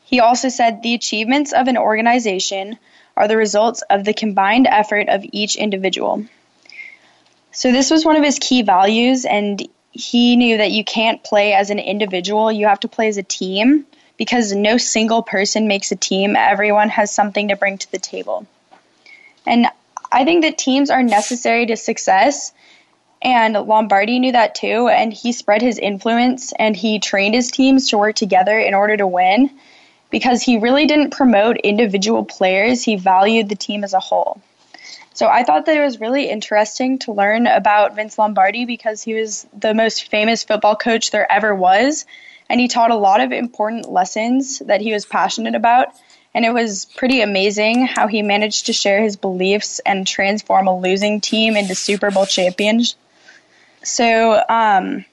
He also said the achievements of an organization are the results of the combined effort of each individual. So, this was one of his key values, and he knew that you can't play as an individual, you have to play as a team because no single person makes a team. Everyone has something to bring to the table. And I think that teams are necessary to success, and Lombardi knew that too, and he spread his influence and he trained his teams to work together in order to win because he really didn't promote individual players, he valued the team as a whole. So I thought that it was really interesting to learn about Vince Lombardi because he was the most famous football coach there ever was, and he taught a lot of important lessons that he was passionate about. And it was pretty amazing how he managed to share his beliefs and transform a losing team into Super Bowl champions. So, um,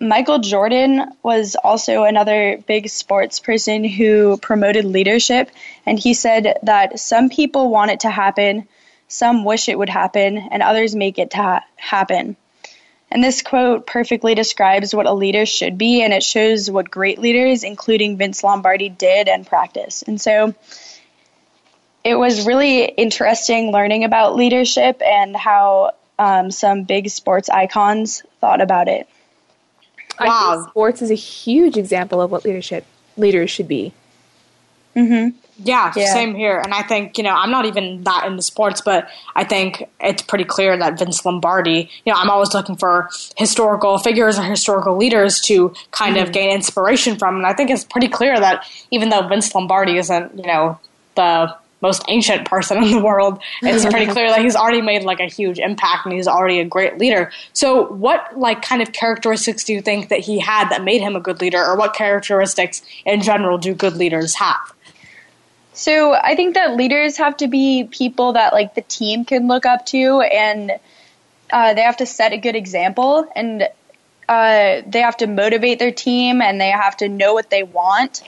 Michael Jordan was also another big sports person who promoted leadership, and he said that some people want it to happen, some wish it would happen, and others make it to ha- happen. And this quote perfectly describes what a leader should be, and it shows what great leaders, including Vince Lombardi, did and practiced. And so it was really interesting learning about leadership and how um, some big sports icons thought about it. I Wow. think sports is a huge example of what leadership leaders should be. Mm-hmm. Yeah, Yeah. same here. And I think, you know, I'm not even that into sports, but I think it's pretty clear that Vince Lombardi, you know, I'm always looking for historical figures or historical leaders to kind of gain inspiration from. And I think it's pretty clear that even though Vince Lombardi isn't, you know, the most ancient person in the world, it's pretty clear that he's already made like a huge impact and he's already a great leader. So what like kind of characteristics do you think that he had that made him a good leader or what characteristics in general do good leaders have? So I think that leaders have to be people that like the team can look up to, and uh, they have to set a good example, and uh, they have to motivate their team, and they have to know what they want.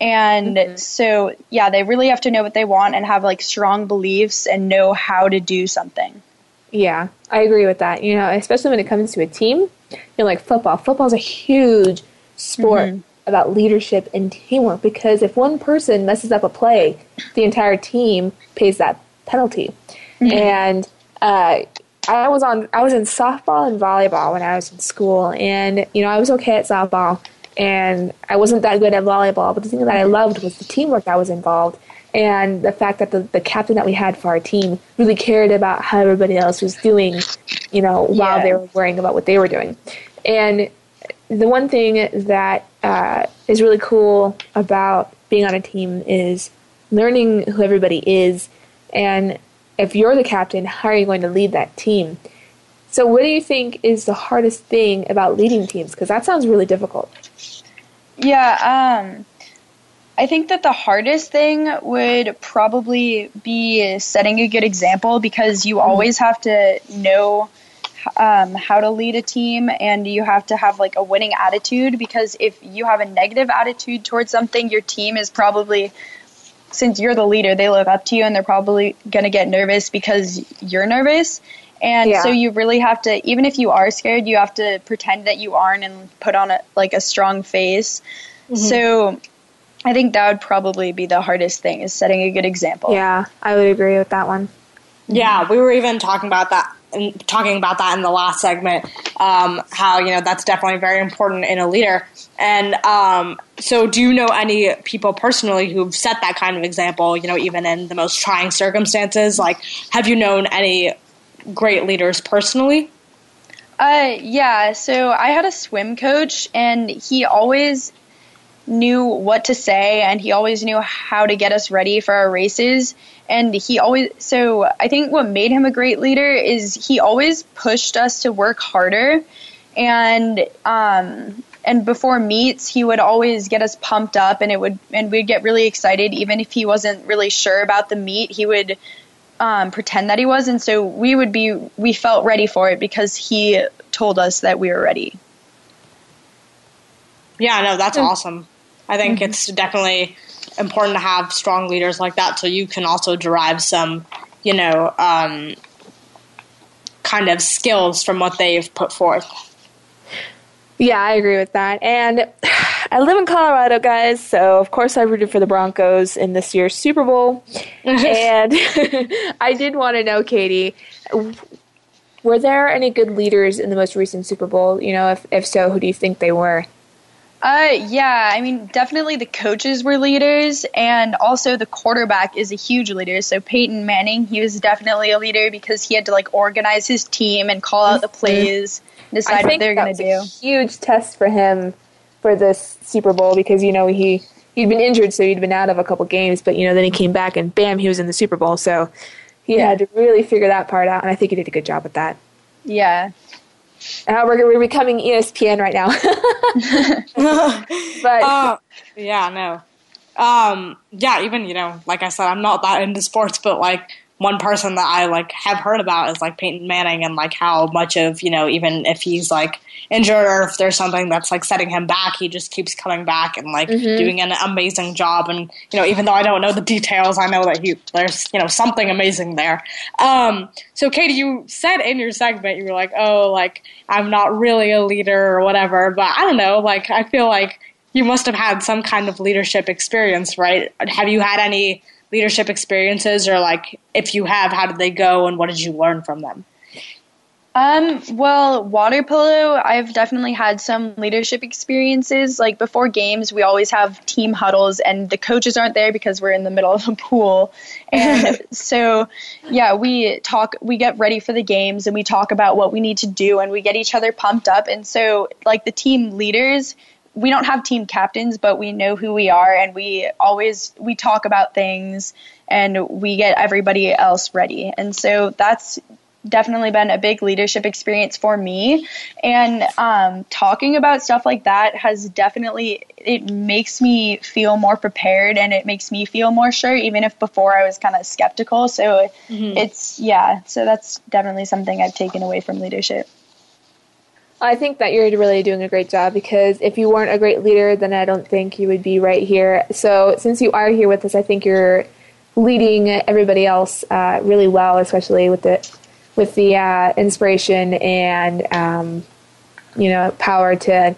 And mm-hmm. so, yeah, they really have to know what they want and have like strong beliefs and know how to do something. Yeah, I agree with that. You know, especially when it comes to a team, you know, like football. Football is a huge sport mm-hmm. about leadership and teamwork because if one person messes up a play, the entire team pays that penalty. Mm-hmm. And uh, I was on, I was in softball and volleyball when I was in school, and you know, I was okay at softball, and I wasn't that good at volleyball. But the thing that I loved was the teamwork that was involved and the fact that the, the captain that we had for our team really cared about how everybody else was doing, you know, while Yeah. they were worrying about what they were doing. And the one thing that uh, is really cool about being on a team is learning who everybody is. And if you're the captain, how are you going to lead that team? So, what do you think is the hardest thing about leading teams? Because that sounds really difficult. Yeah, um, I think that the hardest thing would probably be setting a good example because you always have to know um, how to lead a team and you have to have like a winning attitude because if you have a negative attitude towards something, your team is probably since you're the leader, they look up to you and they're probably going to get nervous because you're nervous. And Yeah. so you really have to, even if you are scared, you have to pretend that you aren't and put on a, like a strong face. So I think that would probably be the hardest thing is setting a good example. Yeah, I would agree with that one. Yeah, we were even talking about that and talking about that in the last segment. Um, how you know that's definitely very important in a leader. And um, so, do you know any people personally who've set that kind of example? You know, even in the most trying circumstances. Like, have you known any great leaders personally? Uh, yeah. So I had a swim coach, and he always knew what to say, and he always knew how to get us ready for our races. And he always, so I think what made him a great leader is he always pushed us to work harder, and um, and before meets, he would always get us pumped up, and it would, and we'd get really excited, even if he wasn't really sure about the meet. He would um, pretend that he was, and so we would be we felt ready for it because he told us that we were ready. Yeah, no, that's awesome. I think it's definitely important to have strong leaders like that, so you can also derive some, you know, um, kind of skills from what they've put forth. Yeah, I agree with that. And I live in Colorado, guys, so of course I rooted for the Broncos in this year's Super Bowl. and I did want to know, Katie, were there any good leaders in the most recent Super Bowl? You know, if, if so, who do you think they were? Uh, yeah, I mean, definitely the coaches were leaders, and also the quarterback is a huge leader. So Peyton Manning, he was definitely a leader because he had to like organize his team and call out the plays, and decide what they're going to was do. huge test for him for this Super Bowl because you know he he'd been injured, so he'd been out of a couple games, but you know then he came back and bam, he was in the Super Bowl. So he Yeah. had to really figure that part out, and I think he did a good job with that. Yeah. Uh, we're, we're becoming ESPN right now. but uh, yeah, no. Um, yeah, even you know, like I said, I'm not that into sports, but like one person that I like have heard about is like Peyton Manning and like how much of you know even if he's like injured or if there's something that's like setting him back, he just keeps coming back and like mm-hmm. doing an amazing job. And you know even though I don't know the details, I know that he there's you know something amazing there. Um, so Katie, you said in your segment you were like, oh, like I'm not really a leader or whatever, but I don't know, like I feel like you must have had some kind of leadership experience, right? Have you had any leadership experiences or like if you have how did they go and what did you learn from them um, well, water polo, I've definitely had some leadership experiences. Like before games, we always have team huddles, and the coaches aren't there because we're in the middle of a pool. And so, yeah, we talk, we get ready for the games, and we talk about what we need to do, and we get each other pumped up. And so, like the team leaders, we don't have team captains, but we know who we are, and we always we talk about things, and we get everybody else ready. And so that's definitely been a big leadership experience for me and um, talking about stuff like that has definitely it makes me feel more prepared and it makes me feel more sure even if before i was kind of skeptical so mm-hmm. it's yeah so that's definitely something i've taken away from leadership I think that you're really doing a great job because if you weren't a great leader, then I don't think you would be right here. So since you are here with us, I think you're leading everybody else uh, really well, especially with the with the uh, inspiration and um, you know power to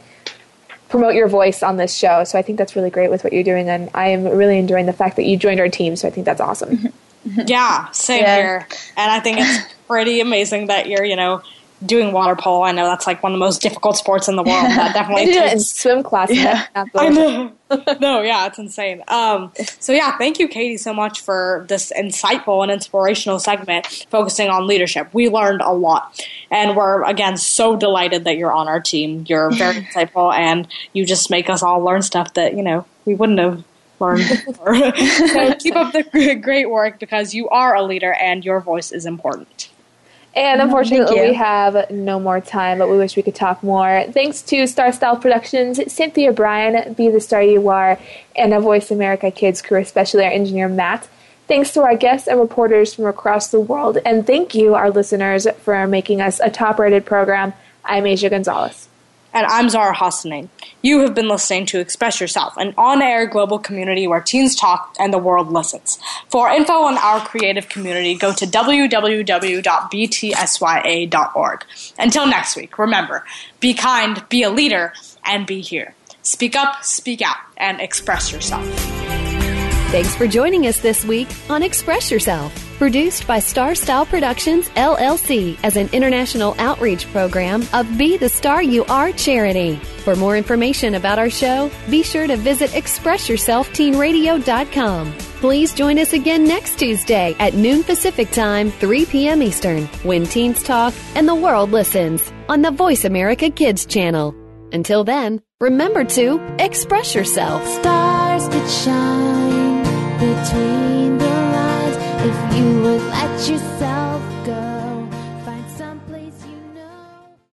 promote your voice on this show. So I think that's really great with what you're doing, and I am really enjoying the fact that you joined our team. So I think that's awesome. Yeah, same yeah. here, and I think it's pretty amazing that you're you know doing water polo. I know that's like one of the most difficult sports in the world. That definitely did it in swim class. Yeah. I know. no, yeah, it's insane. Um, so yeah, thank you, Katie, so much for this insightful and inspirational segment focusing on leadership. We learned a lot, and we're again so delighted that you're on our team. You're very insightful, and you just make us all learn stuff that you know we wouldn't have learned before. so keep up the great work because you are a leader, and your voice is important. And mm-hmm. unfortunately, we have no more time, but we wish we could talk more. Thanks to Star Style Productions, Cynthia Brian, Be the Star You Are, and a Voice America Kids crew, especially our engineer Matt. Thanks to our guests and reporters from across the world, and thank you, our listeners, for making us a top rated program. I'm Asya Gonzalez. And I'm Zahra Hasanian. You have been listening to Express Yourself, an on air global community where teens talk and the world listens. For info on our creative community, go to www.btsya.org. Until next week, remember be kind, be a leader, and be here. Speak up, speak out, and express yourself. Thanks for joining us this week on Express Yourself, produced by Star Style Productions LLC as an international outreach program of Be the Star You Are charity. For more information about our show, be sure to visit ExpressYourselfTeenRadio.com. Please join us again next Tuesday at noon Pacific Time, 3 p.m. Eastern, when teens talk and the world listens on the Voice America Kids channel. Until then, remember to express yourself. Stars that shine between you yourself